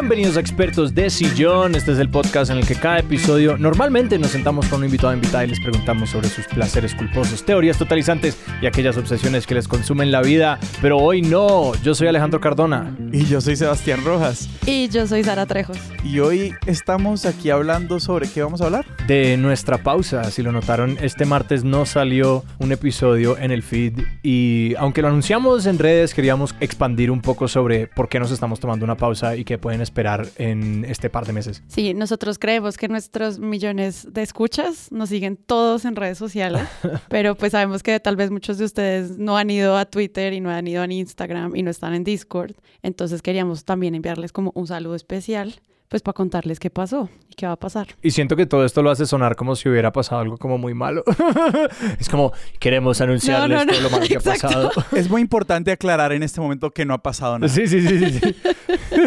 Bienvenidos a Expertos de Sillón. Este es el podcast en el que cada episodio normalmente nos sentamos con un invitado o invitada y les preguntamos sobre sus placeres culposos, teorías totalizantes y aquellas obsesiones que les consumen la vida. Pero hoy no. Yo soy Alejandro Cardona. Y yo soy Sebastián Rojas. Y yo soy Sara Trejos. Y hoy estamos aquí hablando sobre qué vamos a hablar. De nuestra pausa. Si lo notaron, este martes no salió un episodio en el feed y aunque lo anunciamos en redes, queríamos expandir un poco sobre por qué nos estamos tomando una pausa y qué pueden esperar en este par de meses. Sí, nosotros creemos que nuestros millones de escuchas nos siguen todos en redes sociales, pero pues sabemos que tal vez muchos de ustedes no han ido a Twitter y no han ido a Instagram y no están en Discord, entonces queríamos también enviarles como un saludo especial pues para contarles qué pasó y qué va a pasar. Y siento que todo esto lo hace sonar como si hubiera pasado algo como muy malo. es como, queremos anunciarles todo lo malo que ha pasado. Es muy importante aclarar en este momento que no ha pasado nada. Sí, sí, sí, sí.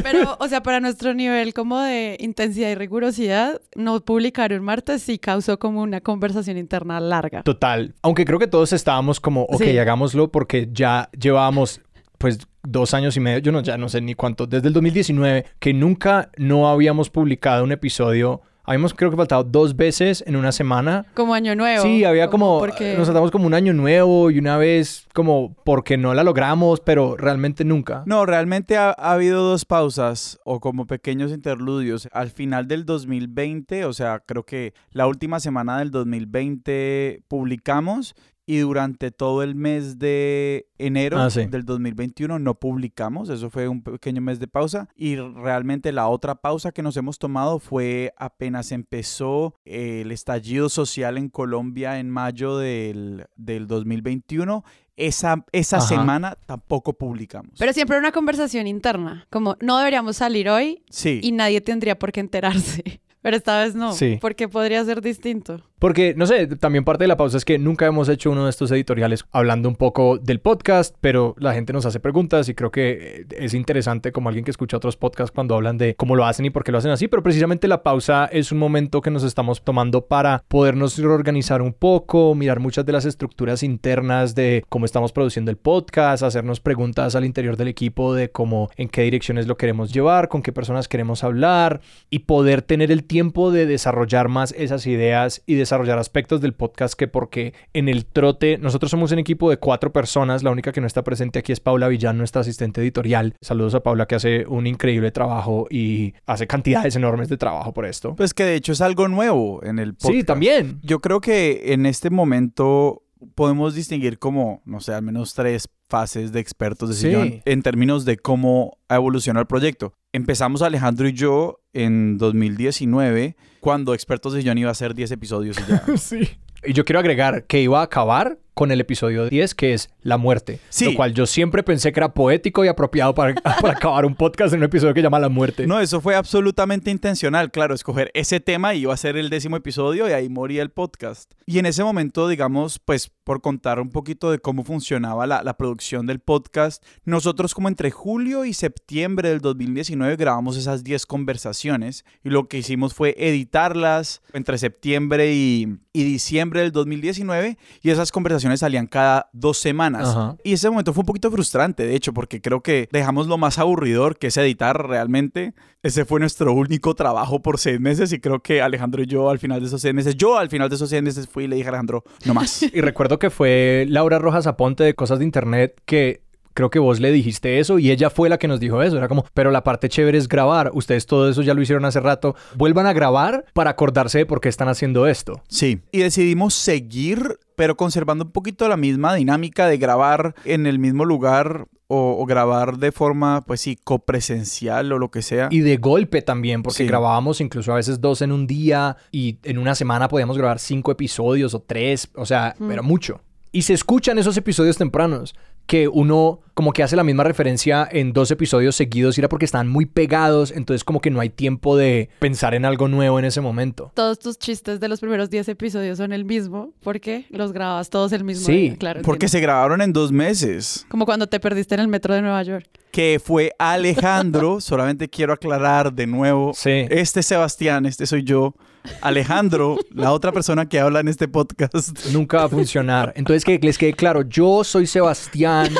Pero, o sea, para nuestro nivel como de intensidad y rigurosidad, no publicar un martes sí causó como una conversación interna larga. Total. Aunque creo que todos estábamos como, ok, hagámoslo porque ya llevábamos pues dos años y medio, yo no, ya no sé ni cuánto, desde el 2019, que nunca no habíamos publicado un episodio. Habíamos creo que faltado dos veces en una semana. Como año nuevo. Sí, había como, porque... nos saltamos como un año nuevo y una vez como porque no la logramos, pero realmente nunca. No, realmente ha, ha habido dos pausas o como pequeños interludios. Al final del 2020, o sea, creo que la última semana del 2020 publicamos y durante todo el mes de enero ah, del 2021 no publicamos, eso fue un pequeño mes de pausa y realmente la otra pausa que nos hemos tomado fue apenas empezó el estallido social en Colombia en mayo del, del 2021 esa, esa semana tampoco publicamos. Pero siempre una conversación interna, como no deberíamos salir hoy sí. y nadie tendría por qué enterarse. Pero esta vez no, sí. porque podría ser distinto. Porque, no sé, también parte de la pausa es que nunca hemos hecho uno de estos editoriales hablando un poco del podcast, pero la gente nos hace preguntas y creo que es interesante como alguien que escucha otros podcasts cuando hablan de cómo lo hacen y por qué lo hacen así, pero precisamente la pausa es un momento que nos estamos tomando para podernos reorganizar un poco, mirar muchas de las estructuras internas de cómo estamos produciendo el podcast, hacernos preguntas al interior del equipo de cómo, en qué direcciones lo queremos llevar, con qué personas queremos hablar y poder tener el tiempo de desarrollar más esas ideas y desarrollar aspectos del podcast que porque en el trote nosotros somos un equipo de cuatro personas, la única que no está presente aquí es Paula Villán, nuestra asistente editorial. Saludos a Paula que hace un increíble trabajo y hace cantidades enormes de trabajo por esto. Pues que de hecho es algo nuevo en el podcast. Sí, también. Yo creo que en este momento podemos distinguir como, no sé, al menos tres fases de expertos de sillón sí. en términos de cómo ha evolucionado el proyecto. Empezamos Alejandro y yo en 2019 cuando Expertos de Sillón iba a hacer 10 episodios y ya. sí. Y yo quiero agregar que iba a acabar con el episodio 10, que es la muerte. Sí. Lo cual yo siempre pensé que era poético y apropiado para, para, acabar un podcast en un episodio que llama La muerte. No, eso fue absolutamente intencional, claro, escoger ese tema y iba a ser el décimo episodio y ahí moría el podcast. Y en ese momento, digamos, pues por contar un poquito de cómo funcionaba la, la producción del podcast, nosotros como entre julio y septiembre del 2019 grabamos esas 10 conversaciones y lo que hicimos fue editarlas entre septiembre y, y diciembre del 2019 y esas conversaciones salían cada dos semanas. Ajá. Y ese momento fue un poquito frustrante, de hecho, porque creo que dejamos lo más aburridor, que es editar realmente. Ese fue nuestro único trabajo por seis meses y creo que Alejandro y yo al final de esos seis meses, yo al final de esos seis meses fui y le dije a Alejandro, no más. y recuerdo que fue Laura Rojas Aponte de Cosas de Internet que creo que vos le dijiste eso y ella fue la que nos dijo eso. Era como, pero la parte chévere es grabar. Ustedes todo eso ya lo hicieron hace rato. Vuelvan a grabar para acordarse de por qué están haciendo esto. Sí. Y decidimos seguir, pero conservando un poquito la misma dinámica de grabar en el mismo lugar o, o, grabar de forma, pues sí, copresencial o lo que sea. Y de golpe también, porque Sí. grabábamos incluso a veces dos en un día y en una semana podíamos grabar cinco episodios o tres, o sea, Mm. era mucho. Y se escuchan esos episodios tempranos que uno como que hace la misma referencia en dos episodios seguidos y era porque estaban muy pegados, entonces como que no hay tiempo de pensar en algo nuevo en ese momento. Todos tus chistes de los primeros 10 episodios son el mismo, porque los grababas todos el mismo Sí, día, claro. Porque entiendo. se grabaron en dos meses. Como cuando te perdiste en el metro de Nueva York. Que fue Alejandro, solamente quiero aclarar de nuevo. Sí. Este es Sebastián, este soy yo. Alejandro, la otra persona que habla en este podcast. Nunca va a funcionar. Entonces que les quede claro, yo soy Sebastián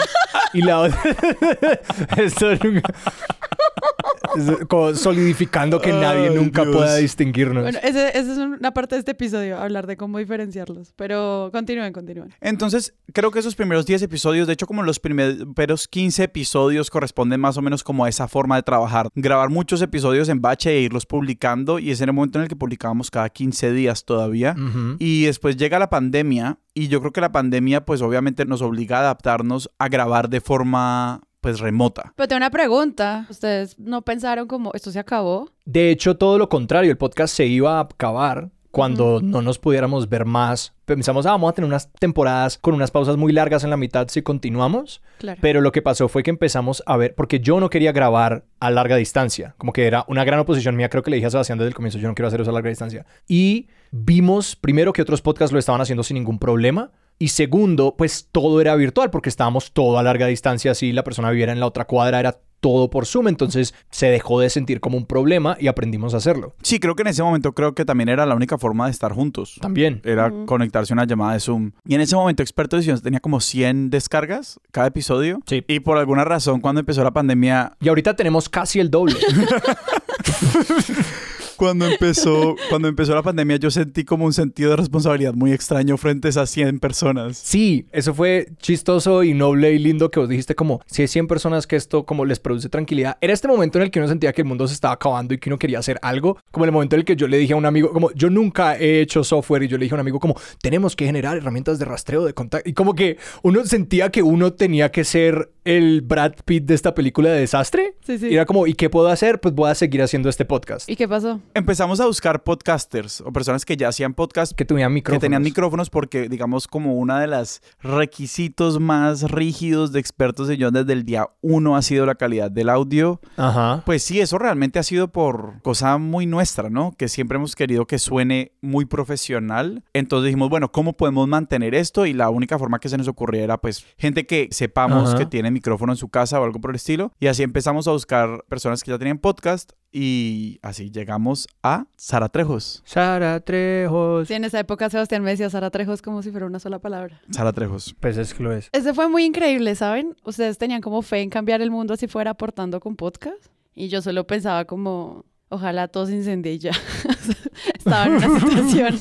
y la otra... Esto nunca... Es como solidificando que nadie Ay, nunca Dios. pueda distinguirnos. Bueno, ese- esa es una parte de este episodio, hablar de cómo diferenciarlos. Pero continúen, continúen. Entonces, creo que esos primeros 10 episodios, de hecho, como los primeros 15 episodios corresponden más o menos como a esa forma de trabajar. Grabar muchos episodios en bache e irlos publicando y ese era el momento en el que publicábamos cada 15 días todavía. Y después llega la pandemia y yo creo que la pandemia pues obviamente nos obliga a adaptarnos a grabar de forma pues remota. Pero tengo una pregunta. ¿Ustedes no pensaron como esto se acabó? De hecho, todo lo contrario, el podcast se iba a acabar cuando no nos pudiéramos ver más. Pensamos, ah, vamos a tener unas temporadas con unas pausas muy largas en la mitad si continuamos. Claro. Pero lo que pasó fue que empezamos a ver, porque yo no quería grabar a larga distancia, como que era una gran oposición mía, creo que le dije a Sebastián desde el comienzo, yo no quiero hacer eso a larga distancia. Y vimos, primero, que otros podcasts lo estaban haciendo sin ningún problema. Y segundo, pues todo era virtual, porque estábamos todo a larga distancia, así la persona viviera en la otra cuadra, era todo por Zoom, entonces se dejó de sentir como un problema y aprendimos a hacerlo. Sí, creo que en ese momento creo que también era la única forma de estar juntos. También. Era conectarse a una llamada de Zoom. Y en ese momento Experto de Edición tenía como 100 descargas cada episodio. Sí. Y por alguna razón cuando empezó la pandemia Y ahorita tenemos casi el doble. Cuando empezó, cuando empezó la pandemia, yo sentí como un sentido de responsabilidad muy extraño frente a esas 100 personas. Sí, eso fue chistoso y noble y lindo que vos dijiste como si hay 100 personas que esto como les produce tranquilidad. Era este momento en el que uno sentía que el mundo se estaba acabando y que uno quería hacer algo. Como el momento en el que yo le dije a un amigo, como yo nunca he hecho software y yo le dije a un amigo como tenemos que generar herramientas de rastreo de contacto. Y como que uno sentía que uno tenía que ser el Brad Pitt de esta película de desastre. Sí, sí. Y era como, ¿y qué puedo hacer? Pues voy a seguir haciendo este podcast. ¿Y qué pasó? Empezamos a buscar podcasters o personas que ya hacían podcast Que que micrófonos. tenían micrófonos porque digamos como una de las requisitos más rígidos de expertos de John desde el día uno ha sido la calidad del audio. Ajá. Pues sí, eso realmente ha sido por cosa muy nuestra, ¿no? Que siempre hemos querido que suene muy profesional. Entonces dijimos, bueno, ¿cómo podemos mantener esto? Y la única forma que se nos ocurría era pues gente que sepamos Ajá. que tiene micrófono en su casa o algo por el estilo. Y así empezamos a buscar personas que ya tenían podcast y así llegamos a Sara Trejos. Sara Trejos. Sí, en esa época Sebastián me decía Sara Trejos como si fuera una sola palabra. Sara Trejos. Pues es que lo es. Ese fue muy increíble, ¿saben? Ustedes tenían como fe en cambiar el mundo si fuera aportando con podcast. Y yo solo pensaba como, ojalá todo se incendie ya. Estaba en una situación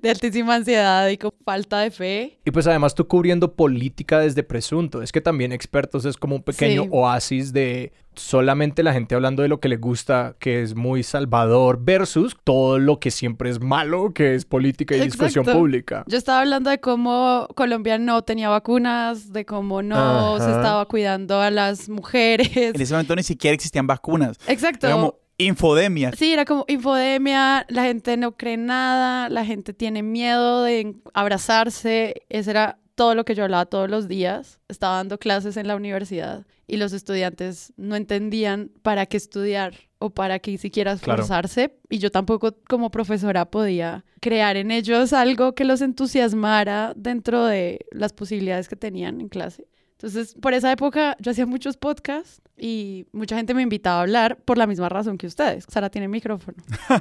de altísima ansiedad y con falta de fe. Y pues además tú cubriendo política desde presunto. Es que también expertos es como un pequeño Sí. oasis de solamente la gente hablando de lo que le gusta, que es muy salvador, versus todo lo que siempre es malo, que es política y discusión pública. Yo estaba hablando de cómo Colombia no tenía vacunas, de cómo no se estaba cuidando a las mujeres. En ese momento ni siquiera existían vacunas. Exacto. Como infodemia. Sí, era como infodemia, la gente no cree nada, la gente tiene miedo de abrazarse, ese era todo lo que yo hablaba todos los días. Estaba dando clases en la universidad y los estudiantes no entendían para qué estudiar o para qué siquiera Claro. esforzarse y yo tampoco como profesora podía crear en ellos algo que los entusiasmara dentro de las posibilidades que tenían en clase. Entonces, por esa época yo hacía muchos podcasts y mucha gente me invitaba a hablar por la misma razón que ustedes. Sara tiene micrófono,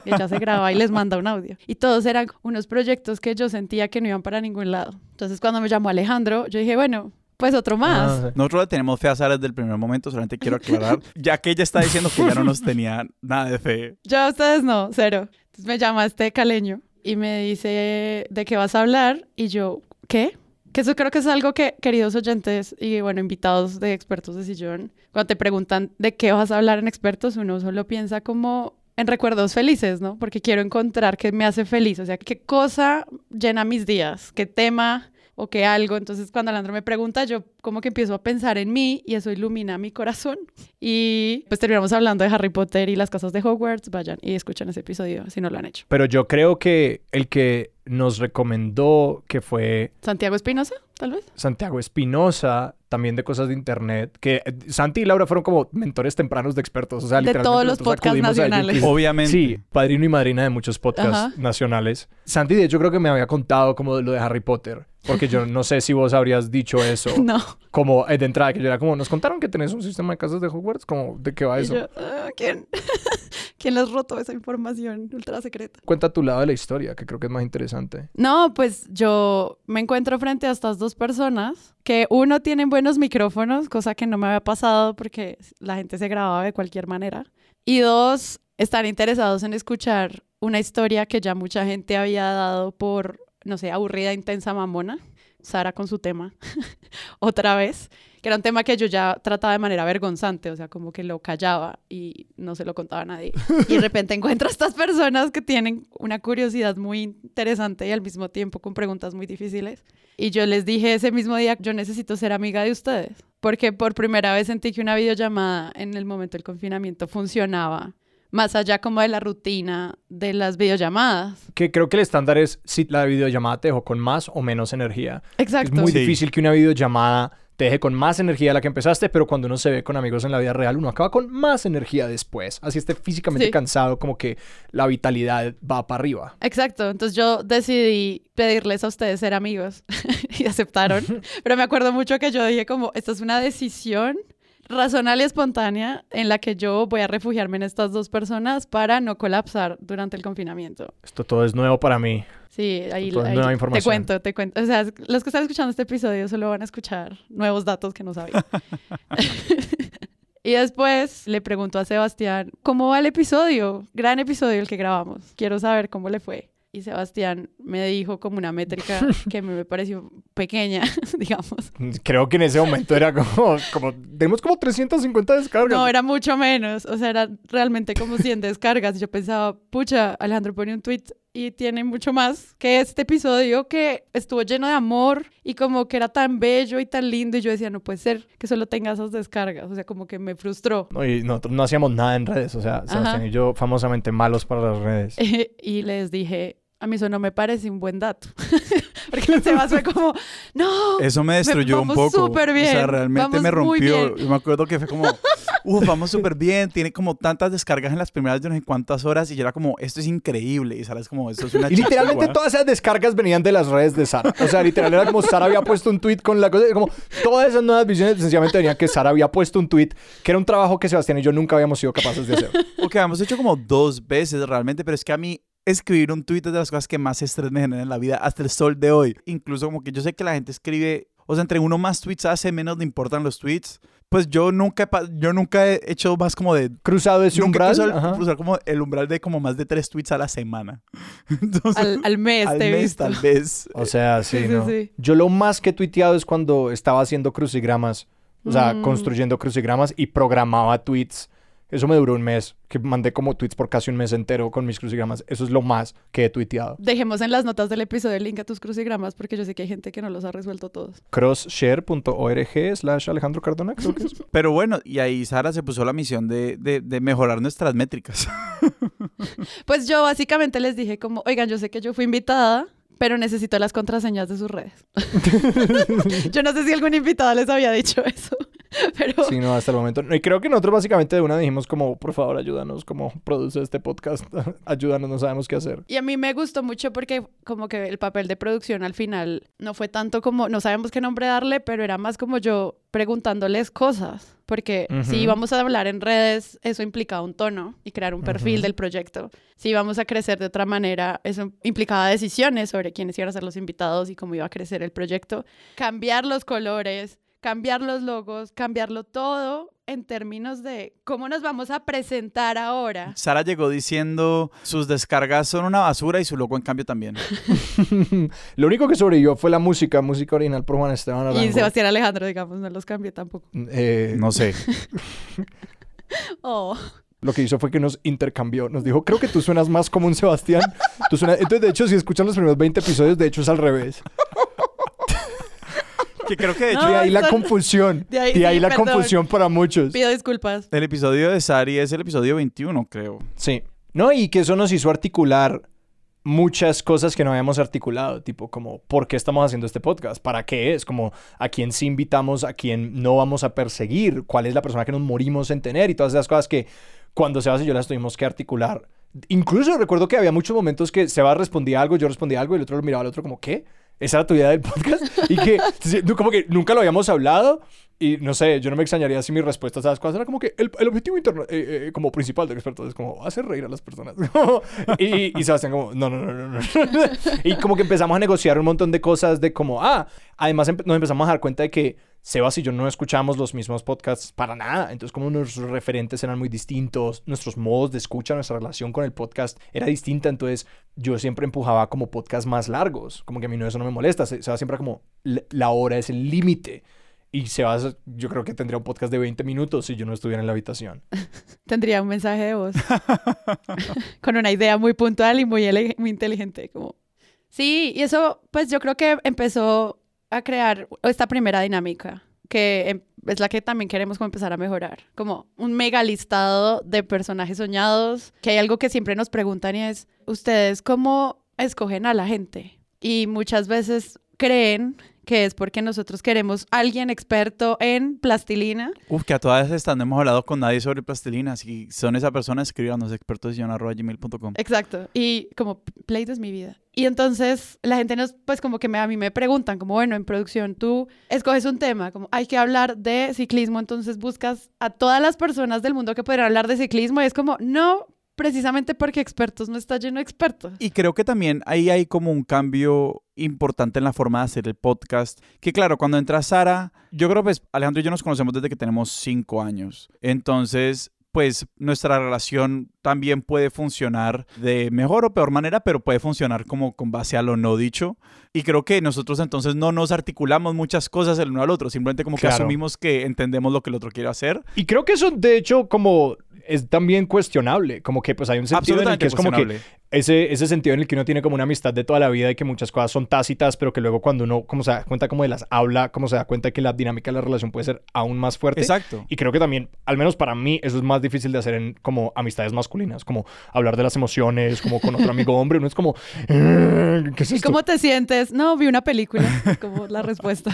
y ella se graba y les manda un audio. Y todos eran unos proyectos que yo sentía que no iban para ningún lado. Entonces, cuando me llamó Alejandro, yo dije, bueno, pues otro más. Ah, Nosotros le tenemos fe a Sara desde el primer momento, solamente quiero aclarar, ya que ella está diciendo que ya no nos tenía nada de fe. Yo a ustedes no, cero. Entonces me llama este caleño y me dice, ¿de qué vas a hablar? Y yo, ¿qué? Que eso creo que es algo que, queridos oyentes y bueno, invitados de expertos de sillón, cuando te preguntan de qué vas a hablar en expertos, uno solo piensa como en recuerdos felices, ¿no? Porque quiero encontrar qué me hace feliz, o sea, qué cosa llena mis días, qué tema o qué algo. Entonces, cuando Alandro me pregunta, yo como que empiezo a pensar en mí y eso ilumina mi corazón. Y pues terminamos hablando de Harry Potter y las casas de Hogwarts. Vayan y escuchen ese episodio si no lo han hecho. Pero yo creo que el que nos recomendó que fue Santiago Espinosa, tal vez. Santiago Espinosa, también de cosas de internet, que eh, Santi y Laura fueron como mentores tempranos de expertos, o sea, De literalmente todos los nosotros podcasts acudimos a ellos, nacionales. Obviamente. Sí, padrino y madrina de muchos podcasts Ajá. nacionales. Santi, de hecho, creo que me había contado como de lo de Harry Potter, porque yo no sé si vos habrías dicho eso, No. como eh, de entrada, que yo era como, nos contaron que tenés un sistema de casas de Hogwarts, como, ¿de qué va Y eso? yo, "Ah, ¿quién? ¿Quién les rotó esa información ultra secreta? Cuenta tu lado de la historia, que creo que es más interesante. No, pues yo me encuentro frente a estas dos personas que uno tienen buenos micrófonos, cosa que no me había pasado porque la gente se grababa de cualquier manera. Y dos, están interesados en escuchar una historia que ya mucha gente había dado por, no sé, aburrida, intensa, mamona. Sara con su tema otra vez, que era un tema que yo ya trataba de manera vergonzante, o sea, como que lo callaba y no se lo contaba a nadie. Y de repente encuentro a estas personas que tienen una curiosidad muy interesante y al mismo tiempo con preguntas muy difíciles. Y yo les dije ese mismo día, yo necesito ser amiga de ustedes, porque por primera vez sentí que una videollamada en el momento del confinamiento funcionaba más allá como de la rutina de las videollamadas. Que creo que el estándar es si la videollamada te dejó con más o menos energía. Exacto. Es muy Sí. difícil que una videollamada te deje con más energía de la que empezaste, pero cuando uno se ve con amigos en la vida real, uno acaba con más energía después. Así esté físicamente Sí. cansado, como que la vitalidad va para arriba. Exacto, entonces yo decidí pedirles a ustedes ser amigos y aceptaron, pero me acuerdo mucho que yo dije como, esta es una decisión razonable y espontánea en la que yo voy a refugiarme en estas dos personas para no colapsar durante el confinamiento. Esto todo es nuevo para mí. Sí, ahí, Todo es ahí nueva te información. cuento, te cuento. O sea, los que están escuchando este episodio solo van a escuchar nuevos datos que no sabía. y después le pregunto a Sebastián, ¿cómo va el episodio? Gran episodio el que grabamos. Quiero saber cómo le fue. Y Sebastián me dijo como una métrica que me pareció pequeña, digamos. Creo que en ese momento era como, como tenemos como 350 descargas. No, era mucho menos. O sea, era realmente como 100 descargas. Yo pensaba, pucha, Alejandro pone un tweet y tiene mucho más que este episodio que estuvo lleno de amor y como que era tan bello y tan lindo. Y yo decía, no puede ser que solo tenga esas descargas. O sea, como que me frustró. No, y nosotros no hacíamos nada en redes, o sea, Sebastián Ajá. y yo famosamente malos para las redes. y les dije, a mí eso no me parece un buen dato. Porque Sebas fue como, no. Eso me destruyó un vamos poco. súper O sea, bien, realmente vamos me muy rompió. bien. Yo me acuerdo que fue como, uff, vamos súper bien. Tiene como tantas descargas en las primeras de no sé cuántas horas. Y yo era como, esto es increíble. Y sabes como, esto es una Y literalmente todas esas descargas venían de las redes de Sara. O sea, literal era como Sara había puesto un tweet con la cosa. Como todas esas nuevas visiones sencillamente venían que Sara había puesto un tweet que era un trabajo que Sebastián y yo nunca habíamos sido capaces de hacer. Ok, hemos hecho como dos veces realmente, pero es que a mí escribir un tweet es de las cosas que más estrés me generan en la vida hasta el sol de hoy. Incluso como que yo sé que la gente escribe, o sea, entre uno más tweets hace, menos le importan los tweets. Pues yo nunca, yo nunca he hecho más como de... Cruzado ese Nunca umbral. cruzado como el umbral de como más de tres tweets a la semana. Entonces, Al, al mes al te he mes visto. tal vez. O sea, sí, Sí, sí, ¿no? sí. Yo lo más que he tuiteado es cuando estaba haciendo crucigramas. O sea, Mm. construyendo crucigramas y programaba tweets. Eso me duró un mes, que mandé como tweets por casi un mes entero con mis crucigramas. Eso es lo más que he tuiteado. Dejemos en las notas del episodio el link a tus crucigramas porque yo sé que hay gente que no los ha resuelto todos. Crossshare.org slash Alejandro Cardona, creo que es. Pero bueno, y ahí Sara se puso la misión de, de- de mejorar nuestras métricas. Pues yo básicamente les dije como, oigan, yo sé que yo fui invitada, pero necesito las contraseñas de sus redes. yo no sé si algún invitado les había dicho eso, pero Sí, no, hasta el momento. no. Y creo que nosotros básicamente de una dijimos como, por favor, ayúdanos, como produce este podcast. ayúdanos, no sabemos qué hacer. Y a mí me gustó mucho porque como que el papel de producción al final no fue tanto como, no sabemos qué nombre darle, pero era más como yo preguntándoles cosas. Porque si íbamos a hablar en redes, eso implicaba un tono y crear un perfil del proyecto. Si íbamos a crecer de otra manera, eso implicaba decisiones sobre quiénes iban a ser los invitados y cómo iba a crecer el proyecto. Cambiar los colores, cambiar los logos, cambiarlo todo en términos de cómo nos vamos a presentar ahora. Sara llegó diciendo sus descargas son una basura y su logo en cambio también. Lo único que sobrevivió fue la música, música original por Juan Esteban Arango. Y Sebastián Alejandro, digamos, no los cambié tampoco. Eh, No sé. Oh. Lo que hizo fue que nos intercambió. Nos dijo, creo que tú suenas más como un Sebastián. Tú suenas... Entonces, de hecho, si escuchan los primeros 20 episodios, de hecho es al revés. Que creo que de hecho No, de ahí la confusión. de ahí- de ahí sí, la perdón. confusión para muchos. Pido disculpas. el episodio de Sari es el episodio 21, creo. Sí. No, y que eso nos hizo articular muchas cosas que no habíamos articulado, tipo como, ¿por qué estamos haciendo este podcast? ¿Para qué es? Como, ¿a quién sí invitamos? ¿A quién no vamos a perseguir? ¿Cuál es la persona que nos morimos en tener? Y todas esas cosas que cuando Sebas y yo las tuvimos que articular. Incluso recuerdo que había muchos momentos que Sebas respondía algo, yo respondía algo y el otro lo miraba al otro como, ¿qué? Esa era tu idea del podcast y que como que nunca lo habíamos hablado y no sé, yo no me extrañaría si mi respuesta a esas cosas era como que el, el objetivo interno, eh, eh, como principal de expertos es como hacer reír a las personas. y, y Sebastián como, no, no, no, no, no. y como que empezamos a negociar un montón de cosas de como, ah, además empe- nos empezamos a dar cuenta de que Sebas y yo no escuchamos los mismos podcasts para nada. Entonces, como nuestros referentes eran muy distintos, nuestros modos de escucha, nuestra relación con el podcast era distinta. Entonces, yo siempre empujaba como podcasts más largos. Como que a mí no, eso no me molesta. Se- Sebas siempre como, "La- hora es el límite. Y Sebas, yo creo que tendría un podcast de 20 minutos si yo no estuviera en la habitación. Tendría un mensaje de voz con una idea muy puntual y muy inteligente. Como... Sí, y eso pues yo creo que empezó a crear esta primera dinámica, que em- es la que también queremos empezar a mejorar. Como un mega listado de personajes soñados, que hay algo que siempre nos preguntan y es, ¿ustedes cómo escogen a la gente? Y muchas veces creen que es porque nosotros queremos alguien experto en plastilina Uf, que a todas estas no hemos hablado con nadie sobre plastilina. Si son esa persona, escríbanos expertos.gmail.com. Exacto. Y como Play es mi vida. Y entonces la gente nos, pues como que me, a mí me preguntan, como bueno, en producción tú escoges un tema, como hay que hablar de ciclismo, entonces buscas a todas las personas del mundo que podrían hablar de ciclismo y es como, no, precisamente porque expertos no está lleno de expertos. Y creo que también ahí hay como un cambio importante en la forma de hacer el podcast. Que claro, cuando entra Sara, yo creo pues Alejandro y yo nos conocemos desde que tenemos cinco años. Entonces, pues nuestra relación también puede funcionar de mejor o peor manera, pero puede funcionar como con base a lo no dicho. Y creo que nosotros entonces no nos articulamos muchas cosas el uno al otro, simplemente como que Claro. asumimos que entendemos lo que el otro quiere hacer. Y creo que eso, de hecho, como es también cuestionable. Como que pues hay un sentido en el que es como que ese, ese sentido en el que uno tiene como una amistad de toda la vida y que muchas cosas son tácitas, pero que luego cuando uno como se da cuenta como de las habla, como se da cuenta que la dinámica de la relación puede ser aún más fuerte. Exacto. Y creo que también, al menos para mí, eso es más difícil de hacer en como amistades masculinas, como hablar de las emociones, como con otro amigo hombre. Uno es como, "Eh, ¿qué es ¿Y cómo te sientes? No, vi una película, como la respuesta.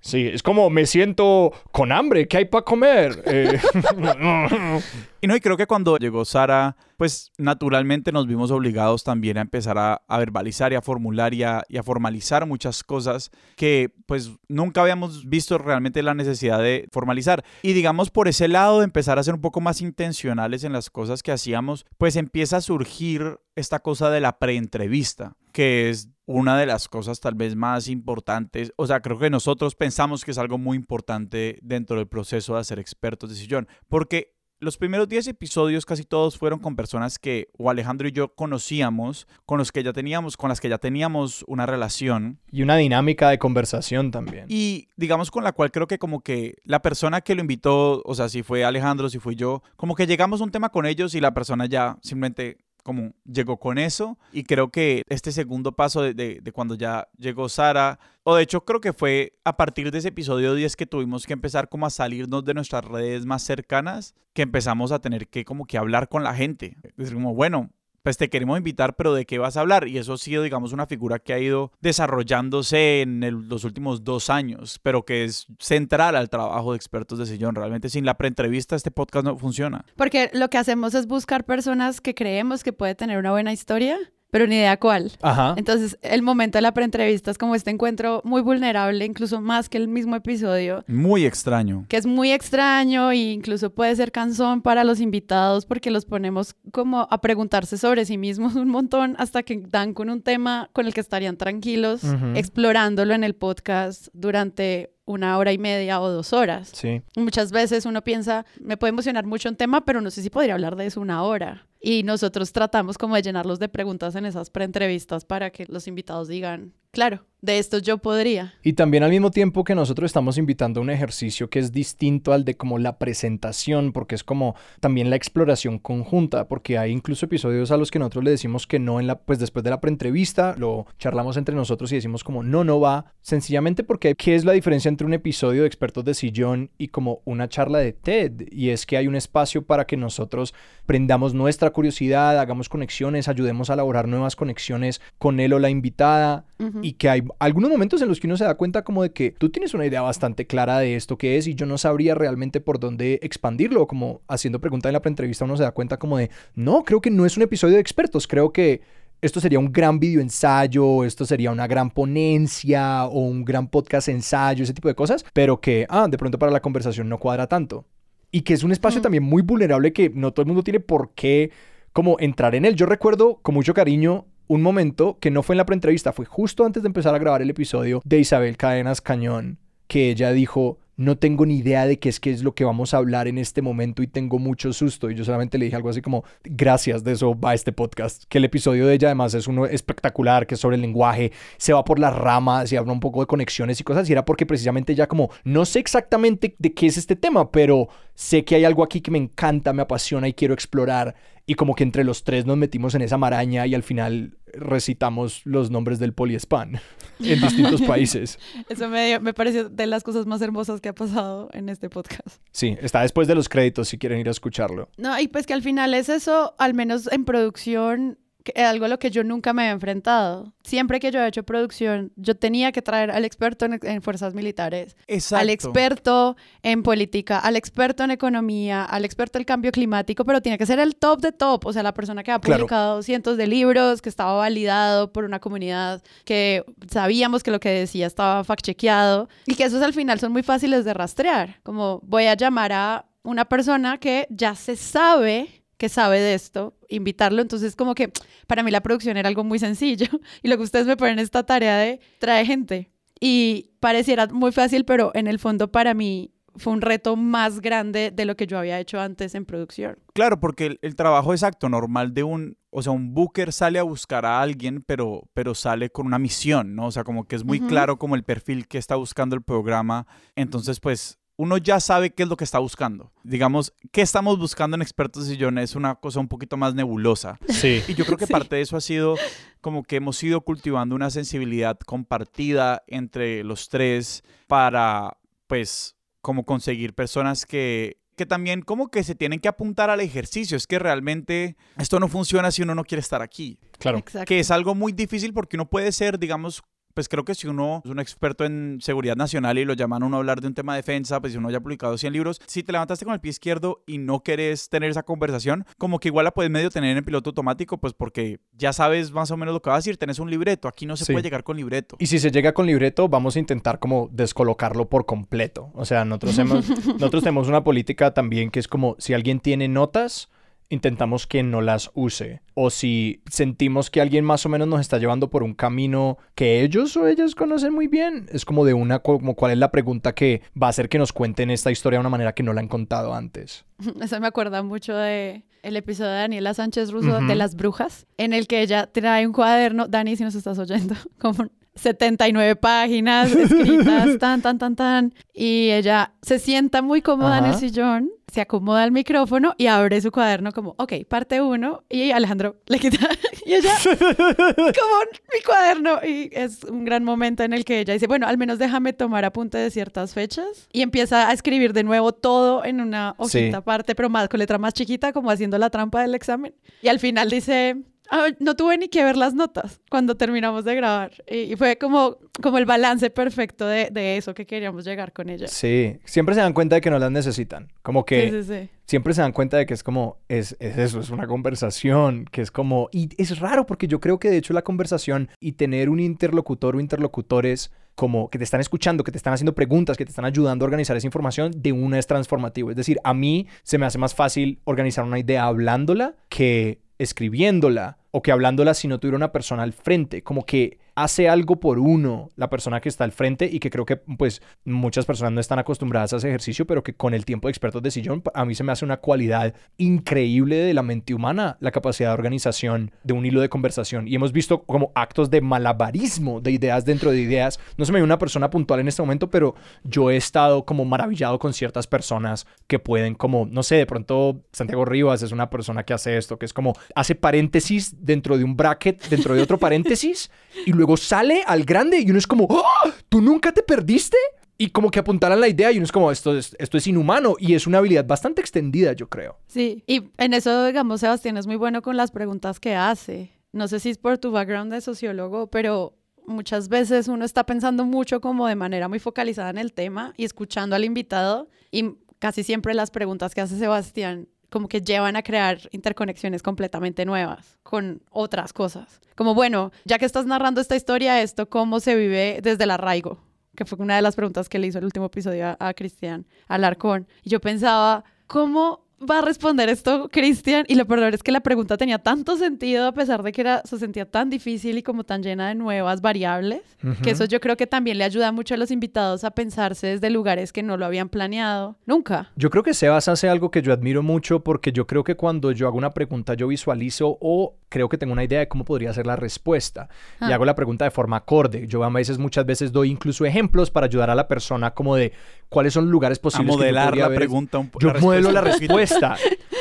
Sí, es como me siento con hambre, ¿qué hay para comer? Eh, Y no, y creo que cuando llegó Sara, pues naturalmente nos vimos obligados también a empezar a, a verbalizar y a formular y a, y a formalizar muchas cosas que pues nunca habíamos visto realmente la necesidad de formalizar. Y digamos por ese lado de empezar a ser un poco más intencionales en las cosas que hacíamos, pues empieza a surgir esta cosa de la preentrevista, que es una de las cosas tal vez más importantes. O sea, creo que nosotros pensamos que es algo muy importante dentro del proceso de ser expertos de sillón, porque los primeros 10 episodios casi todos fueron con personas que o Alejandro y yo conocíamos, con los que ya teníamos, con las que ya teníamos una relación y una dinámica de conversación también. y digamos con la cual creo que como que la persona que lo invitó, o sea, si fue Alejandro, si fui yo, como que llegamos a un tema con ellos y la persona ya simplemente como llegó con eso y creo que este segundo paso de, de- cuando ya llegó Sara, o de hecho creo que fue a partir de ese episodio 10 que tuvimos que empezar como a salirnos de nuestras redes más cercanas, que empezamos a tener que como que hablar con la gente. Es como, bueno, pues te queremos invitar, pero ¿de qué vas a hablar? Y eso ha sido, digamos, una figura que ha ido desarrollándose en los últimos dos años, pero que es central al trabajo de expertos de sillón. Realmente sin la preentrevista este podcast no funciona. Porque lo que hacemos es buscar personas que creemos que puede tener una buena historia, pero ni idea cuál. Ajá. Entonces, el momento de la preentrevista es como este encuentro muy vulnerable, incluso más que el mismo episodio, Muy extraño. que es muy extraño e incluso puede ser cansón para los invitados porque los ponemos como a preguntarse sobre sí mismos un montón hasta que dan con un tema con el que estarían tranquilos explorándolo en el podcast durante una hora y media o dos horas. Sí. Muchas veces uno piensa, me puede emocionar mucho un tema, pero no sé si podría hablar de eso una hora. Y nosotros tratamos como de llenarlos de preguntas en esas preentrevistas para que los invitados digan, claro, de esto yo podría. Y también al mismo tiempo que nosotros estamos invitando a un ejercicio que es distinto al de como la presentación, porque es como también la exploración conjunta, porque hay incluso episodios a los que nosotros le decimos que no en la, pues después de la preentrevista, lo charlamos entre nosotros y decimos como no, no va, sencillamente porque ¿qué es la diferencia entre un episodio de expertos de sillón y como una charla de TED? Y es que hay un espacio para que nosotros prendamos nuestra curiosidad, hagamos conexiones, ayudemos a elaborar nuevas conexiones con él o la invitada y que hay algunos momentos en los que uno se da cuenta como de que tú tienes una idea bastante clara de esto que es y yo no sabría realmente por dónde expandirlo, como haciendo preguntas en la preentrevista uno se da cuenta como de, no, creo que no es un episodio de expertos, creo que esto sería un gran video ensayo, esto sería una gran ponencia o un gran podcast ensayo, ese tipo de cosas, pero que, ah, de pronto para la conversación no cuadra tanto. Y que es un espacio Mm. también muy vulnerable que no todo el mundo tiene por qué como entrar en él. Yo recuerdo con mucho cariño un momento que no fue en la preentrevista, fue justo antes de empezar a grabar el episodio de Isabel Cadenas Cañón, que ella dijo, no tengo ni idea de qué es qué es lo que vamos a hablar en este momento y tengo mucho susto. Y yo solamente le dije algo así como, gracias, de eso va este podcast. Que el episodio de ella además es uno espectacular, que es sobre el lenguaje, se va por las ramas y habla un poco de conexiones y cosas. Y era porque precisamente ella como, no sé exactamente de qué es este tema, pero sé que hay algo aquí que me encanta, me apasiona y quiero explorar. Y como que entre los tres nos metimos en esa maraña y al final recitamos los nombres del poliespan en distintos países. Eso me, dio- me pareció de las cosas más hermosas que ha pasado en este podcast. Sí, está después de los créditos si quieren ir a escucharlo. No, y pues que al final es eso, al menos en producción, algo a lo que yo nunca me he enfrentado. Siempre que yo he hecho producción, yo tenía que traer al experto en, en fuerzas militares, Exacto. al experto en política, al experto en economía, al experto en cambio climático, pero tiene que ser el top de top, o sea, la persona que ha Claro. publicado cientos de libros, que estaba validado por una comunidad, que sabíamos que lo que decía estaba fact-chequeado, y que esos al final son muy fáciles de rastrear, como voy a llamar a una persona que ya se sabe que sabe de esto, invitarlo. Entonces, como que para mí la producción era algo muy sencillo. Y lo que ustedes me ponen esta tarea de trae gente. Y pareciera muy fácil, pero en el fondo para mí fue un reto más grande de lo que yo había hecho antes en producción. Claro, porque el, el trabajo exacto, normal de un, o sea, un booker sale a buscar a alguien, pero, pero sale con una misión, ¿no? O sea, como que es muy claro como el perfil que está buscando el programa. Entonces, pues, uno ya sabe qué es lo que está buscando. Digamos, qué estamos buscando en Expertos y John es una cosa un poquito más nebulosa. Sí. Y yo creo que Sí. parte de eso ha sido como que hemos ido cultivando una sensibilidad compartida entre los tres para, pues, como conseguir personas que, que también como que se tienen que apuntar al ejercicio. Es que realmente esto no funciona si uno no quiere estar aquí. Claro. Exacto. Que es algo muy difícil porque uno puede ser, digamos, pues creo que si uno es un experto en seguridad nacional y lo llaman a uno a hablar de un tema de defensa, pues si uno ya ha publicado 100 libros, si te levantaste con el pie izquierdo y no querés tener esa conversación, como que igual la puedes medio tener en piloto automático, pues porque ya sabes más o menos lo que vas a decir, tenés un libreto, aquí no se Sí. puede llegar con libreto. Y si se llega con libreto, vamos a intentar como descolocarlo por completo. O sea, nosotros, hemos, nosotros tenemos una política también que es como si alguien tiene notas, intentamos que no las use. O si sentimos que alguien más o menos nos está llevando por un camino que ellos o ellas conocen muy bien, es como de una, como cuál es la pregunta que va a hacer que nos cuenten esta historia de una manera que no la han contado antes. Eso me acuerda mucho de el episodio de Daniela Sánchez Russo de Las Brujas, en el que ella trae un cuaderno, Dani, si nos estás oyendo, como 79 páginas escritas, tan, tan, tan, tan, y ella se sienta muy cómoda en el Ajá. sillón, se acomoda al micrófono y abre su cuaderno como, ok, parte uno, y Alejandro le quita, y ella, como mi cuaderno, y es un gran momento en el que ella dice, bueno, al menos déjame tomar apunte de ciertas fechas, y empieza a escribir de nuevo todo en una hojita Sí. aparte, pero más con letra más chiquita, como haciendo la trampa del examen. Y al final dice, "Ah, no tuve ni que ver las notas cuando terminamos de grabar. Y, fue como, como el balance perfecto de, de eso que queríamos llegar con ella. Sí, siempre se dan cuenta de que no las necesitan. Como que Sí, sí, sí. Siempre se dan cuenta de que es como, es, es eso, es una conversación, que es como, y es raro porque yo creo que de hecho la conversación y tener un interlocutor o interlocutores como que te están escuchando, que te están haciendo preguntas, que te están ayudando a organizar esa información, de una es transformativo. Es decir, a mí se me hace más fácil organizar una idea hablándola que escribiéndola o que hablándola si no tuviera una persona al frente, como que hace algo por uno la persona que está al frente y que creo que pues muchas personas no están acostumbradas a ese ejercicio, pero que con el tiempo de expertos de sillón a mí se me hace una cualidad increíble de la mente humana, la capacidad de organización de un hilo de conversación y hemos visto como actos de malabarismo de ideas dentro de ideas. No se me ve una persona puntual en este momento, pero yo he estado como maravillado con ciertas personas que pueden como, no sé, de pronto Santiago Rivas es una persona que hace esto, que es como hace paréntesis dentro de un bracket, dentro de otro paréntesis y luego sale al grande y uno es como, ¡Ah! ¿tú nunca te perdiste? Y como que apuntaran la idea y uno es como, esto es, esto es inhumano y es una habilidad bastante extendida, yo creo. Sí, y en eso, digamos, Sebastián es muy bueno con las preguntas que hace. No sé si es por tu background de sociólogo, pero muchas veces uno está pensando mucho como de manera muy focalizada en el tema y escuchando al invitado y casi siempre las preguntas que hace Sebastián como que llevan a crear interconexiones completamente nuevas con otras cosas. Como, bueno, ya que estás narrando esta historia, esto cómo se vive desde el arraigo, que fue una de las preguntas que le hizo el último episodio a, a Cristian Alarcón. Y yo pensaba, ¿cómo va a responder esto Cristian? Y lo peor es que la pregunta tenía tanto sentido a pesar de que era, se sentía tan difícil y como tan llena de nuevas variables, que eso yo creo que también le ayuda mucho a los invitados a pensarse desde lugares que no lo habían planeado nunca. Yo creo que Sebas hace algo que yo admiro mucho porque yo creo que cuando yo hago una pregunta yo visualizo o creo que tengo una idea de cómo podría ser la respuesta y Ah. hago la pregunta de forma acorde. Yo a veces, muchas veces doy incluso ejemplos para ayudar a la persona como de cuáles son lugares A posibles. que yo modelar la haber- pregunta un po- Yo la modelo la respuesta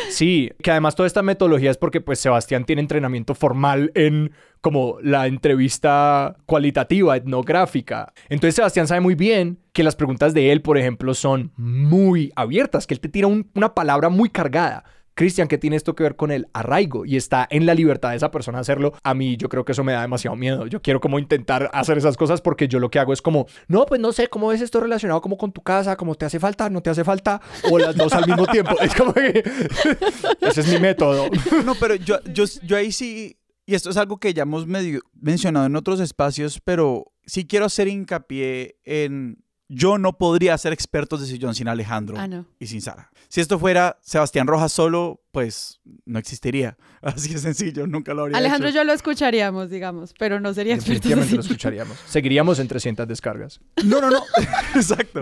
Sí, que además toda esta metodología es porque pues Sebastián tiene entrenamiento formal en como la entrevista cualitativa, etnográfica. Entonces Sebastián sabe muy bien que las preguntas de él, por ejemplo, son muy abiertas, que él te tira un- una palabra muy cargada. Cristian, ¿qué tiene esto que ver con el arraigo? Y está en la libertad de esa persona hacerlo. A mí yo creo que eso me da demasiado miedo. Yo quiero como intentar hacer esas cosas porque yo lo que hago es como, no, pues no sé, ¿cómo ves esto relacionado como con tu casa? ¿Cómo te hace falta? ¿No te hace falta? O las dos al mismo tiempo. Es como que ese es mi método. No, pero yo, yo, yo ahí sí, y esto es algo que ya hemos mencionado en otros espacios, pero sí quiero hacer hincapié en, yo no podría ser experto de sillón sin Alejandro Ah, no. y sin Sara. Si esto fuera Sebastián Rojas solo, pues no existiría. Así de sencillo, nunca lo habría Alejandro y hecho. yo lo escucharíamos, digamos, pero no sería experto Definitivamente lo así. escucharíamos. Seguiríamos en 300 descargas. No, no, no. Exacto.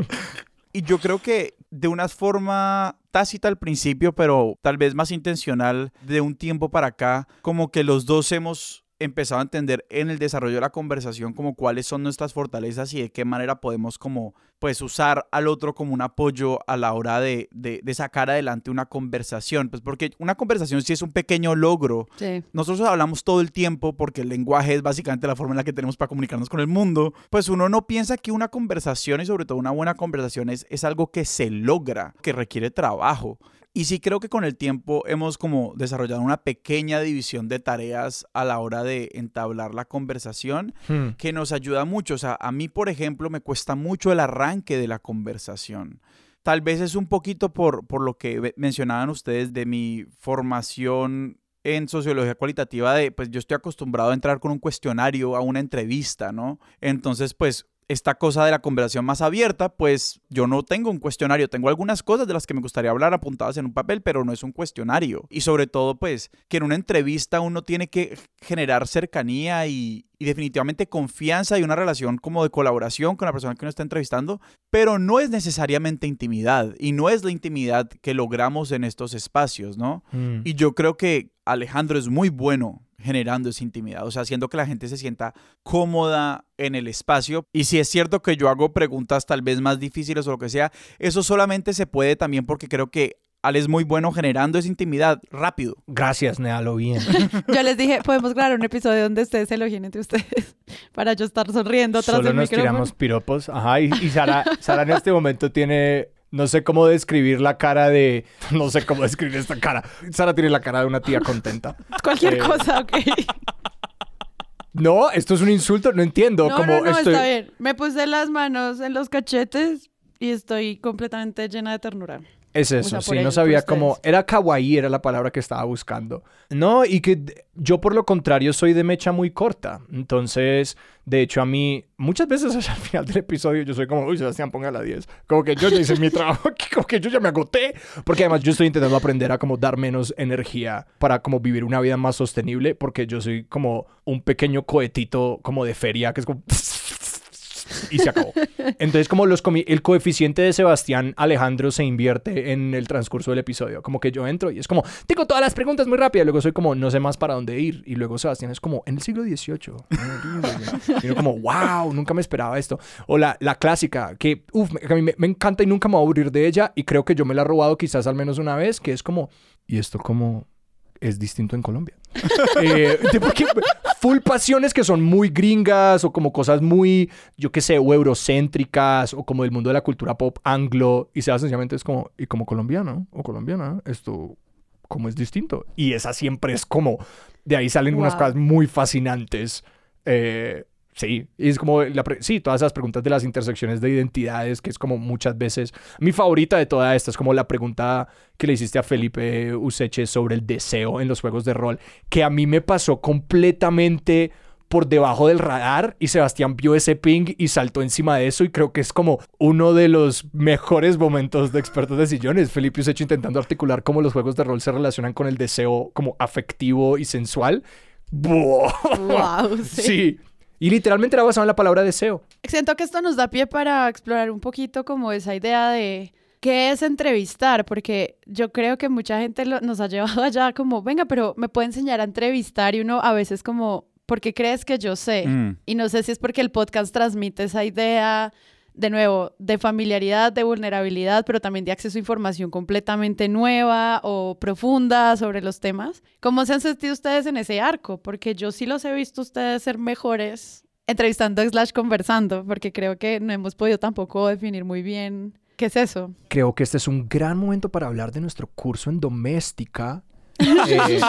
Y yo creo que de una forma tácita al principio, pero tal vez más intencional de un tiempo para acá, como que los dos hemos empezado a entender en el desarrollo de la conversación como cuáles son nuestras fortalezas y de qué manera podemos como pues usar al otro como un apoyo a la hora de, de, de sacar adelante una conversación. Pues porque una conversación sí es un pequeño logro, Sí. nosotros hablamos todo el tiempo porque el lenguaje es básicamente la forma en la que tenemos para comunicarnos con el mundo, pues uno no piensa que una conversación y sobre todo una buena conversación es, es algo que se logra, que requiere trabajo. Y sí creo que con el tiempo hemos como desarrollado una pequeña división de tareas a la hora de entablar la conversación Hmm. que nos ayuda mucho. O sea, a mí, por ejemplo, me cuesta mucho el arranque de la conversación. Tal vez es un poquito por, por lo que mencionaban ustedes de mi formación en sociología cualitativa de, pues yo estoy acostumbrado a entrar con un cuestionario a una entrevista, ¿no? Entonces, pues esta cosa de la conversación más abierta, pues yo no tengo un cuestionario, tengo algunas cosas de las que me gustaría hablar apuntadas en un papel, pero no es un cuestionario. Y sobre todo, pues, que en una entrevista uno tiene que generar cercanía y, y definitivamente confianza y una relación como de colaboración con la persona que uno está entrevistando, pero no es necesariamente intimidad y no es la intimidad que logramos en estos espacios, ¿no? Hmm. Y yo creo que Alejandro es muy bueno generando esa intimidad, o sea, haciendo que la gente se sienta cómoda en el espacio. Y si es cierto que yo hago preguntas tal vez más difíciles o lo que sea, eso solamente se puede también porque creo que Ale es muy bueno generando esa intimidad rápido. Gracias, Nealo, bien. Yo les dije, podemos grabar un episodio donde ustedes se elogien entre ustedes para yo estar sonriendo tras Solo del nos micrófono. tiramos piropos. Ajá, y, y Sara, Sara en este momento tiene... No sé cómo describir la cara de... No sé cómo describir esta cara. Sara tiene la cara de una tía contenta. Cualquier Eh, cosa, ok. No, esto es un insulto, no entiendo. No, como no, no, estoy... está bien. Me puse las manos en los cachetes y estoy completamente llena de ternura. Es eso, sea, por sí, no sabía cómo... Era kawaii, era la palabra que estaba buscando. No, y que yo por lo contrario soy de mecha muy corta. Entonces, de hecho a mí, muchas veces al final del episodio yo soy como, uy, Sebastián, ponga la 10. Como que yo ya hice mi trabajo, aquí, como que yo ya me agoté. Porque además yo estoy intentando aprender a como dar menos energía para como vivir una vida más sostenible. Porque yo soy como un pequeño cohetito como de feria que es como... y se acabó. Entonces, como los el coeficiente de Sebastián Alejandro se invierte en el transcurso del episodio. Como que yo entro y es como, tengo todas las preguntas muy rápidas. Luego soy como, no sé más para dónde ir. Y luego Sebastián es como, en el siglo XVIII. Y yo como, wow, nunca me esperaba esto. O la, la clásica, que, uff, a mí me, me encanta y nunca me voy a aburrir de ella. Y creo que yo me la he robado quizás al menos una vez, que es como, ¿y esto cómo es distinto en Colombia? Eh, de- porque full pasiones que son muy gringas o como cosas muy, yo qué sé, o eurocéntricas o como del mundo de la cultura pop anglo y sea sencillamente es como, y como colombiano o colombiana, esto, ¿cómo es distinto? Y esa siempre es como, de ahí salen unas cosas muy fascinantes. Eh, Sí, y es como, la sí, todas esas preguntas de las intersecciones de identidades, que es como muchas veces, mi favorita de toda esta es como la pregunta que le hiciste a Felipe Useche sobre el deseo en los juegos de rol, que a mí me pasó completamente por debajo del radar y Sebastián vio ese ping y saltó encima de eso y creo que es como uno de los mejores momentos de expertos de sillones. Felipe Useche intentando articular cómo los juegos de rol se relacionan con el deseo como afectivo y sensual. ¡Buah! Wow, sí. Sí. Y literalmente era basado en la palabra deseo. Siento que esto nos da pie para explorar un poquito como esa idea de qué es entrevistar, porque yo creo que mucha gente lo- nos ha llevado allá como, venga, pero me puede enseñar a entrevistar y uno a veces como, ¿por qué crees que yo sé? Mm. Y no sé si es porque el podcast transmite esa idea, de nuevo, de familiaridad, de vulnerabilidad, pero también de acceso a información completamente nueva o profunda sobre los temas. ¿Cómo se han sentido ustedes en ese arco? Porque yo sí los he visto ustedes ser mejores entrevistando slash conversando, porque creo que no hemos podido tampoco definir muy bien qué es eso. Creo que este es un gran momento para hablar de nuestro curso en doméstica. Eh,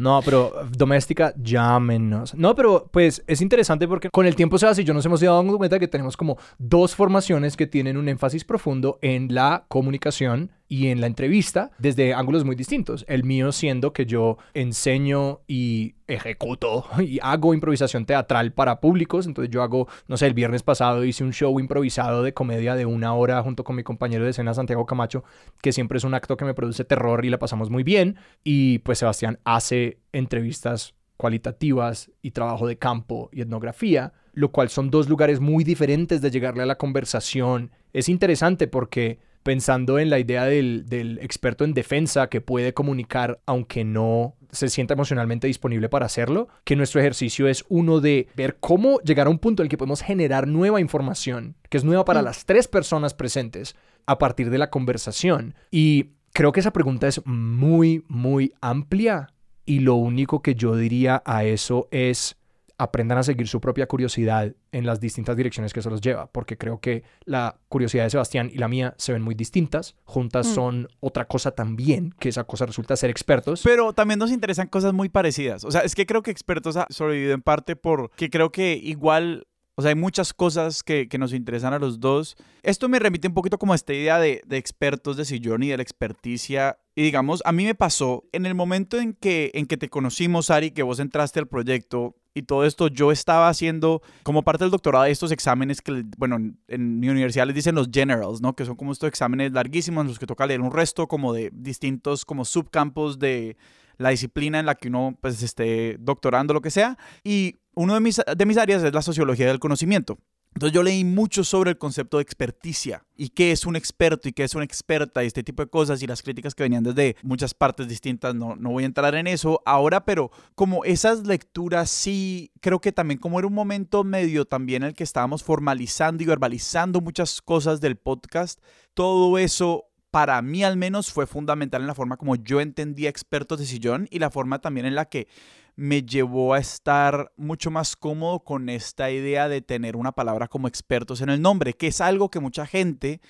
no, pero doméstica, llámenos. No, pero pues es interesante porque con el tiempo, Sebas y yo nos hemos dado cuenta que tenemos como dos formaciones que tienen un énfasis profundo en la comunicación y en la entrevista desde ángulos muy distintos. El mío siendo que yo enseño y ejecuto y hago improvisación teatral para públicos. Entonces yo hago, no sé, el viernes pasado hice un show improvisado de comedia de una hora junto con mi compañero de escena Santiago Camacho, que siempre es un acto que me produce terror y la pasamos muy bien. Y pues Sebastián hace entrevistas cualitativas y trabajo de campo y etnografía, lo cual son dos lugares muy diferentes de llegarle a la conversación. Es interesante porque pensando en la idea del, del experto en defensa que puede comunicar aunque no se sienta emocionalmente disponible para hacerlo, que nuestro ejercicio es uno de ver cómo llegar a un punto en el que podemos generar nueva información, que es nueva para Mm. las tres personas presentes a partir de la conversación. Y creo que esa pregunta es muy, muy amplia y lo único que yo diría a eso es aprendan a seguir su propia curiosidad en las distintas direcciones que eso los lleva, porque creo que la curiosidad de Sebastián y la mía se ven muy distintas, juntas Mm. son otra cosa también, que esa cosa resulta ser expertos. Pero también nos interesan cosas muy parecidas. O sea, es que creo que Expertos ha sobrevivido en parte porque creo que igual, o sea, hay muchas cosas que, que nos interesan a los dos. Esto me remite un poquito como a esta idea de, de expertos de sillón y de la experticia. Y digamos, a mí me pasó en el momento en que, en que te conocimos, Ari, que vos entraste al proyecto y todo esto, yo estaba haciendo como parte del doctorado estos exámenes que, bueno, en, en mi universidad les dicen los generals, ¿no? Que son como estos exámenes larguísimos en los que toca leer un resto como de distintos como subcampos de la disciplina en la que uno pues esté doctorando, lo que sea. Y uno de mis, de mis áreas es la sociología del conocimiento. Entonces yo leí mucho sobre el concepto de experticia y qué es un experto y qué es una experta y este tipo de cosas y las críticas que venían desde muchas partes distintas. No, no voy a entrar en eso ahora, pero como esas lecturas sí, creo que también como era un momento medio también en el que estábamos formalizando y verbalizando muchas cosas del podcast, todo eso para mí al menos fue fundamental en la forma como yo entendía expertos de sillón y la forma también en la que me llevó a estar mucho más cómodo con esta idea de tener una palabra como expertos en el nombre, que es algo que mucha gente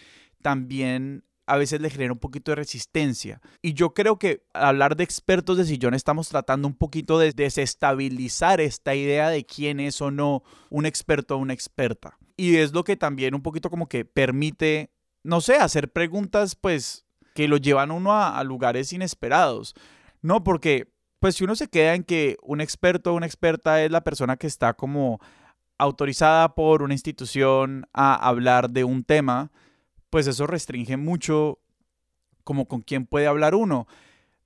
también a veces le genera un poquito de resistencia. Y yo creo que al hablar de expertos de sillón estamos tratando un poquito de desestabilizar esta idea de quién es o no un experto o una experta. Y es lo que también un poquito como que permite, no sé, hacer preguntas pues que lo llevan uno a, a lugares inesperados. No, porque pues si uno se queda en que un experto o una experta es la persona que está como autorizada por una institución a hablar de un tema, pues eso restringe mucho como con quién puede hablar uno.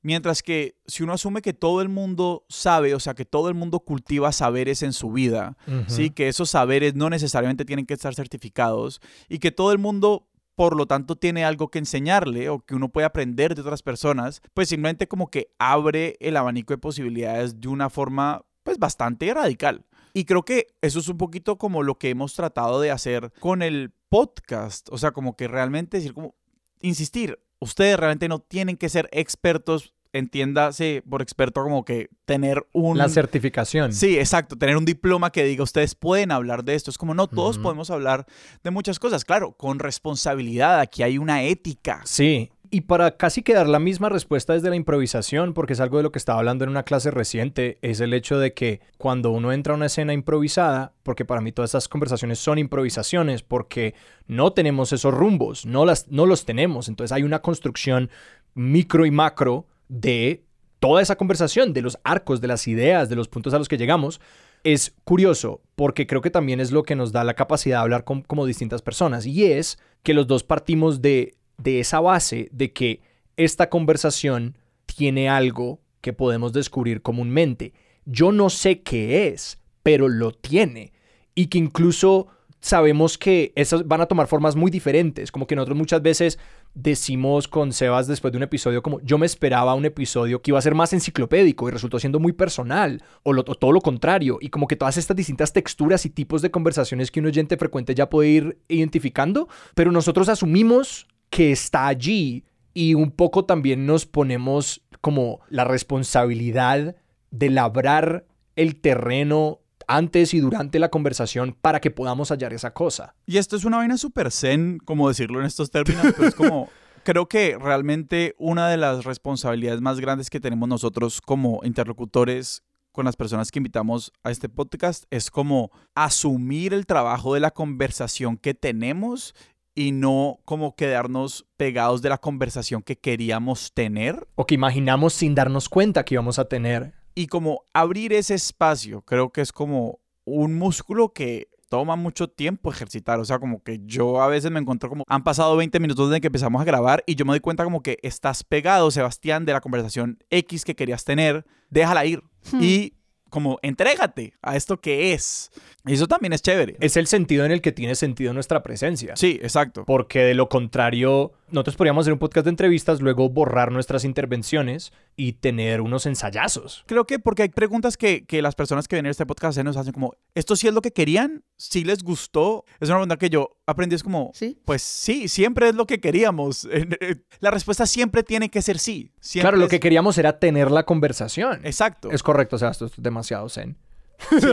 Mientras que si uno asume que todo el mundo sabe, o sea, que todo el mundo cultiva saberes en su vida. ¿sí? Que esos saberes no necesariamente tienen que estar certificados y que todo el mundo, por lo tanto, tiene algo que enseñarle o que uno puede aprender de otras personas, pues simplemente como que abre el abanico de posibilidades de una forma, pues, bastante radical. Y creo que eso es un poquito como lo que hemos tratado de hacer con el podcast, o sea, como que realmente decir, como, insistir, ustedes realmente no tienen que ser expertos, entiéndase por experto como que tener un... La certificación. Sí, exacto, tener un diploma que diga ustedes pueden hablar de esto. Es como no, todos podemos hablar de muchas cosas. Claro, con responsabilidad, aquí hay una ética. Sí, Y para casi quedar la misma respuesta desde la improvisación, porque es algo de lo que estaba hablando en una clase reciente, es el hecho de que cuando uno entra a una escena improvisada, porque para mí todas estas conversaciones son improvisaciones, porque no tenemos esos rumbos, no, las, no los tenemos, entonces hay una construcción micro y macro de toda esa conversación, de los arcos, de las ideas, de los puntos a los que llegamos, es curioso porque creo que también es lo que nos da la capacidad de hablar con como distintas personas y es que los dos partimos de de esa base de que esta conversación tiene algo que podemos descubrir comúnmente. Yo no sé qué es, pero lo tiene. Y que incluso sabemos que esas van a tomar formas muy diferentes. Como que nosotros muchas veces decimos con Sebas después de un episodio como yo me esperaba un episodio que iba a ser más enciclopédico y resultó siendo muy personal o, o, todo lo contrario y como que todas estas distintas texturas y tipos de conversaciones que un oyente frecuente ya puede ir identificando, pero nosotros asumimos que está allí y un poco también nos ponemos como la responsabilidad de labrar el terreno antes y durante la conversación para que podamos hallar esa cosa. Y esto es una vaina súper zen, como decirlo en estos términos, pero es como, creo que realmente una de las responsabilidades más grandes que tenemos nosotros como interlocutores con las personas que invitamos a este podcast es como asumir el trabajo de la conversación que tenemos y no como quedarnos pegados de la conversación que queríamos tener. O que imaginamos sin darnos cuenta que íbamos a tener. Y como abrir ese espacio, creo que es como un músculo que toma mucho tiempo ejercitar. O sea, como que yo a veces me encuentro como han pasado 20 minutos desde que empezamos a grabar y yo me doy cuenta como que estás pegado, Sebastián, de la conversación X que querías tener, déjala ir. Hmm. Y como entrégate a esto que es. Y eso también es chévere. Es el sentido en el que tiene sentido nuestra presencia. Sí, exacto. Porque de lo contrario, nosotros podríamos hacer un podcast de entrevistas, luego borrar nuestras intervenciones y tener unos ensayazos. Creo que porque hay preguntas que, que las personas que vienen a este podcast nos hacen como, ¿esto sí es lo que querían? ¿Sí les gustó? Es una pregunta que yo aprendí, es como, ¿Sí? pues sí, siempre es lo que queríamos. La respuesta siempre tiene que ser sí. claro, lo que queríamos era tener la conversación. Exacto. Es correcto, o sea, esto es demasiado zen. Sí,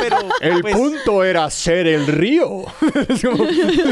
pero, el pues punto era ser el río.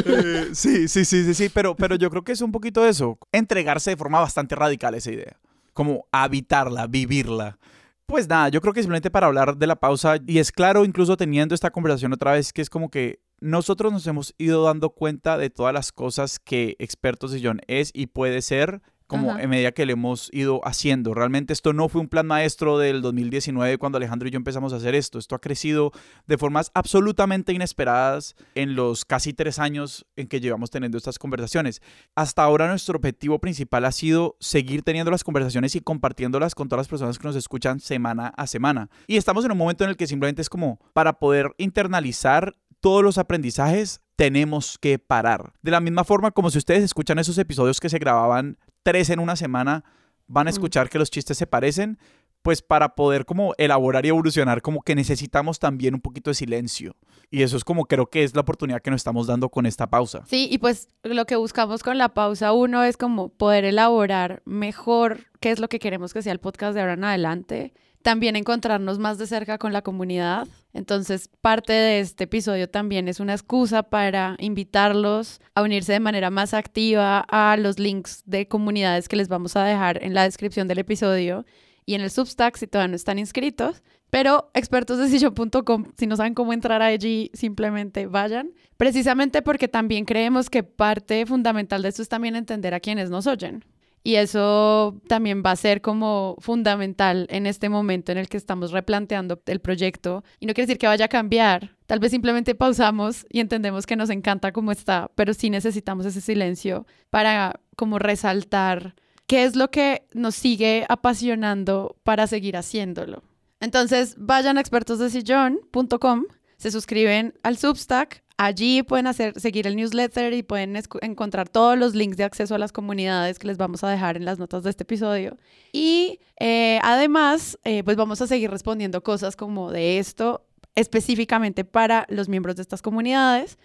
Eh, sí, sí, sí, sí, sí, pero, pero yo creo que es un poquito eso, entregarse de forma bastante radical a esa idea, como habitarla, vivirla. Pues nada, yo creo que simplemente para hablar de la pausa, y es claro, incluso teniendo esta conversación otra vez, que es como que nosotros nos hemos ido dando cuenta de todas las cosas que Expertos de John es y puede ser como en medida que le hemos ido haciendo. Realmente esto no fue un plan maestro del 2019 cuando Alejandro y yo empezamos a hacer esto. Esto ha crecido de formas absolutamente inesperadas en los casi tres años en que llevamos teniendo estas conversaciones. Hasta ahora nuestro objetivo principal ha sido seguir teniendo las conversaciones y compartiéndolas con todas las personas que nos escuchan semana a semana. Y estamos en un momento en el que simplemente es como para poder internalizar todos los aprendizajes tenemos que parar. De la misma forma como si ustedes escuchan esos episodios que se grababan tres en una semana, van a escuchar que los chistes se parecen, pues para poder como elaborar y evolucionar, como que necesitamos también un poquito de silencio. Y eso es como creo que es la oportunidad que nos estamos dando con esta pausa. Sí, y pues lo que buscamos con la pausa uno es como poder elaborar mejor qué es lo que queremos que sea el podcast de ahora en adelante también encontrarnos más de cerca con la comunidad. Entonces, parte de este episodio también es una excusa para invitarlos a unirse de manera más activa a los links de comunidades que les vamos a dejar en la descripción del episodio y en el Substack si todavía no están inscritos. Pero expertosdecisión.com, si no saben cómo entrar allí, simplemente vayan. Precisamente porque también creemos que parte fundamental de esto es también entender a quienes nos oyen. Y eso también va a ser como fundamental en este momento en el que estamos replanteando el proyecto. Y no quiere decir que vaya a cambiar. Tal vez simplemente pausamos y entendemos que nos encanta como está, pero sí necesitamos ese silencio para como resaltar qué es lo que nos sigue apasionando para seguir haciéndolo. Entonces, vayan a expertosdesillón.com, se suscriben al Substack, Allí pueden hacer, seguir el newsletter y pueden encontrar todos los links de acceso a las comunidades que les vamos a dejar en las notas de este episodio. Y eh, además, eh, pues vamos a seguir respondiendo cosas como de esto específicamente para los miembros de estas comunidades.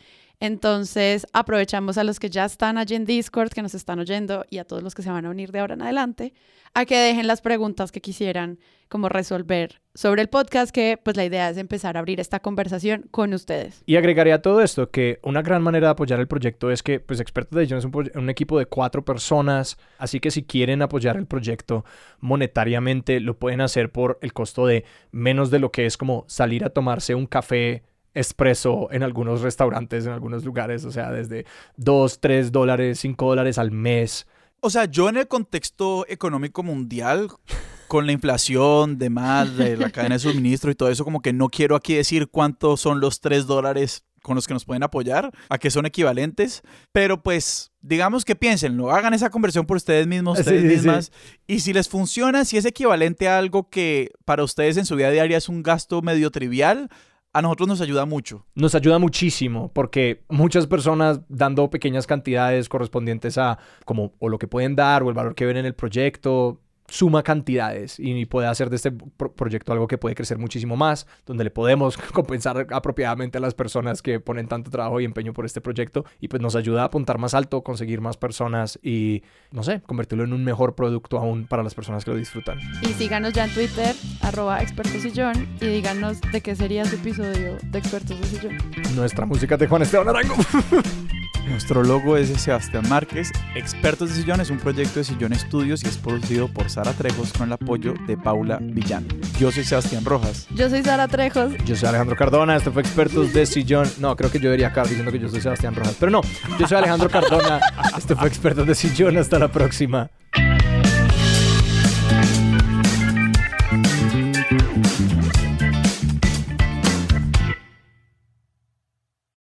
Entonces, aprovechamos a los que ya están allí en Discord, que nos están oyendo, y a todos los que se van a unir de ahora en adelante, a que dejen las preguntas que quisieran como resolver sobre el podcast, que pues la idea es empezar a abrir esta conversación con ustedes. Y agregaría a todo esto que una gran manera de apoyar el proyecto es que pues Expertos de Edición es un, un, equipo de cuatro personas, así que si quieren apoyar el proyecto monetariamente lo pueden hacer por el costo de menos de lo que es como salir a tomarse un café expreso en algunos restaurantes, en algunos lugares, o sea, desde 2, 3 dólares, 5 dólares al mes. O sea, yo en el contexto económico mundial, con la inflación, demás, de la cadena de suministro y todo eso, como que no quiero aquí decir cuántos son los 3 dólares con los que nos pueden apoyar, a que son equivalentes, pero pues digamos que piénsenlo, hagan esa conversión por ustedes mismos, ustedes Sí, sí, mismas, sí. y si les funciona, si es equivalente a algo que para ustedes en su vida diaria es un gasto medio trivial, a nosotros nos ayuda mucho. Nos ayuda muchísimo porque muchas personas dando pequeñas cantidades correspondientes a como o lo que pueden dar o el valor que ven en el proyecto suma cantidades y puede hacer de este pro- proyecto algo que puede crecer muchísimo más, donde le podemos compensar apropiadamente a las personas que ponen tanto trabajo y empeño por este proyecto y pues nos ayuda a apuntar más alto, conseguir más personas y no sé, convertirlo en un mejor producto aún para las personas que lo disfrutan. Y síganos ya en Twitter, arroba expertos sillón, y díganos de qué sería su episodio de expertos de sillón. Nuestra música de Juan Esteban Arango. Nuestro logo es de Sebastián Márquez. Expertos de Sillón es un proyecto de Sillón Estudios y es producido por Sara Trejos con el apoyo de Paula Villano. Yo soy Sebastián Rojas. Yo soy Sara Trejos. Yo soy Alejandro Cardona, esto fue Expertos de Sillón. No, creo que yo debería acabar diciendo que yo soy Sebastián Rojas. Pero no, yo soy Alejandro Cardona, esto fue Expertos de Sillón. Hasta la próxima.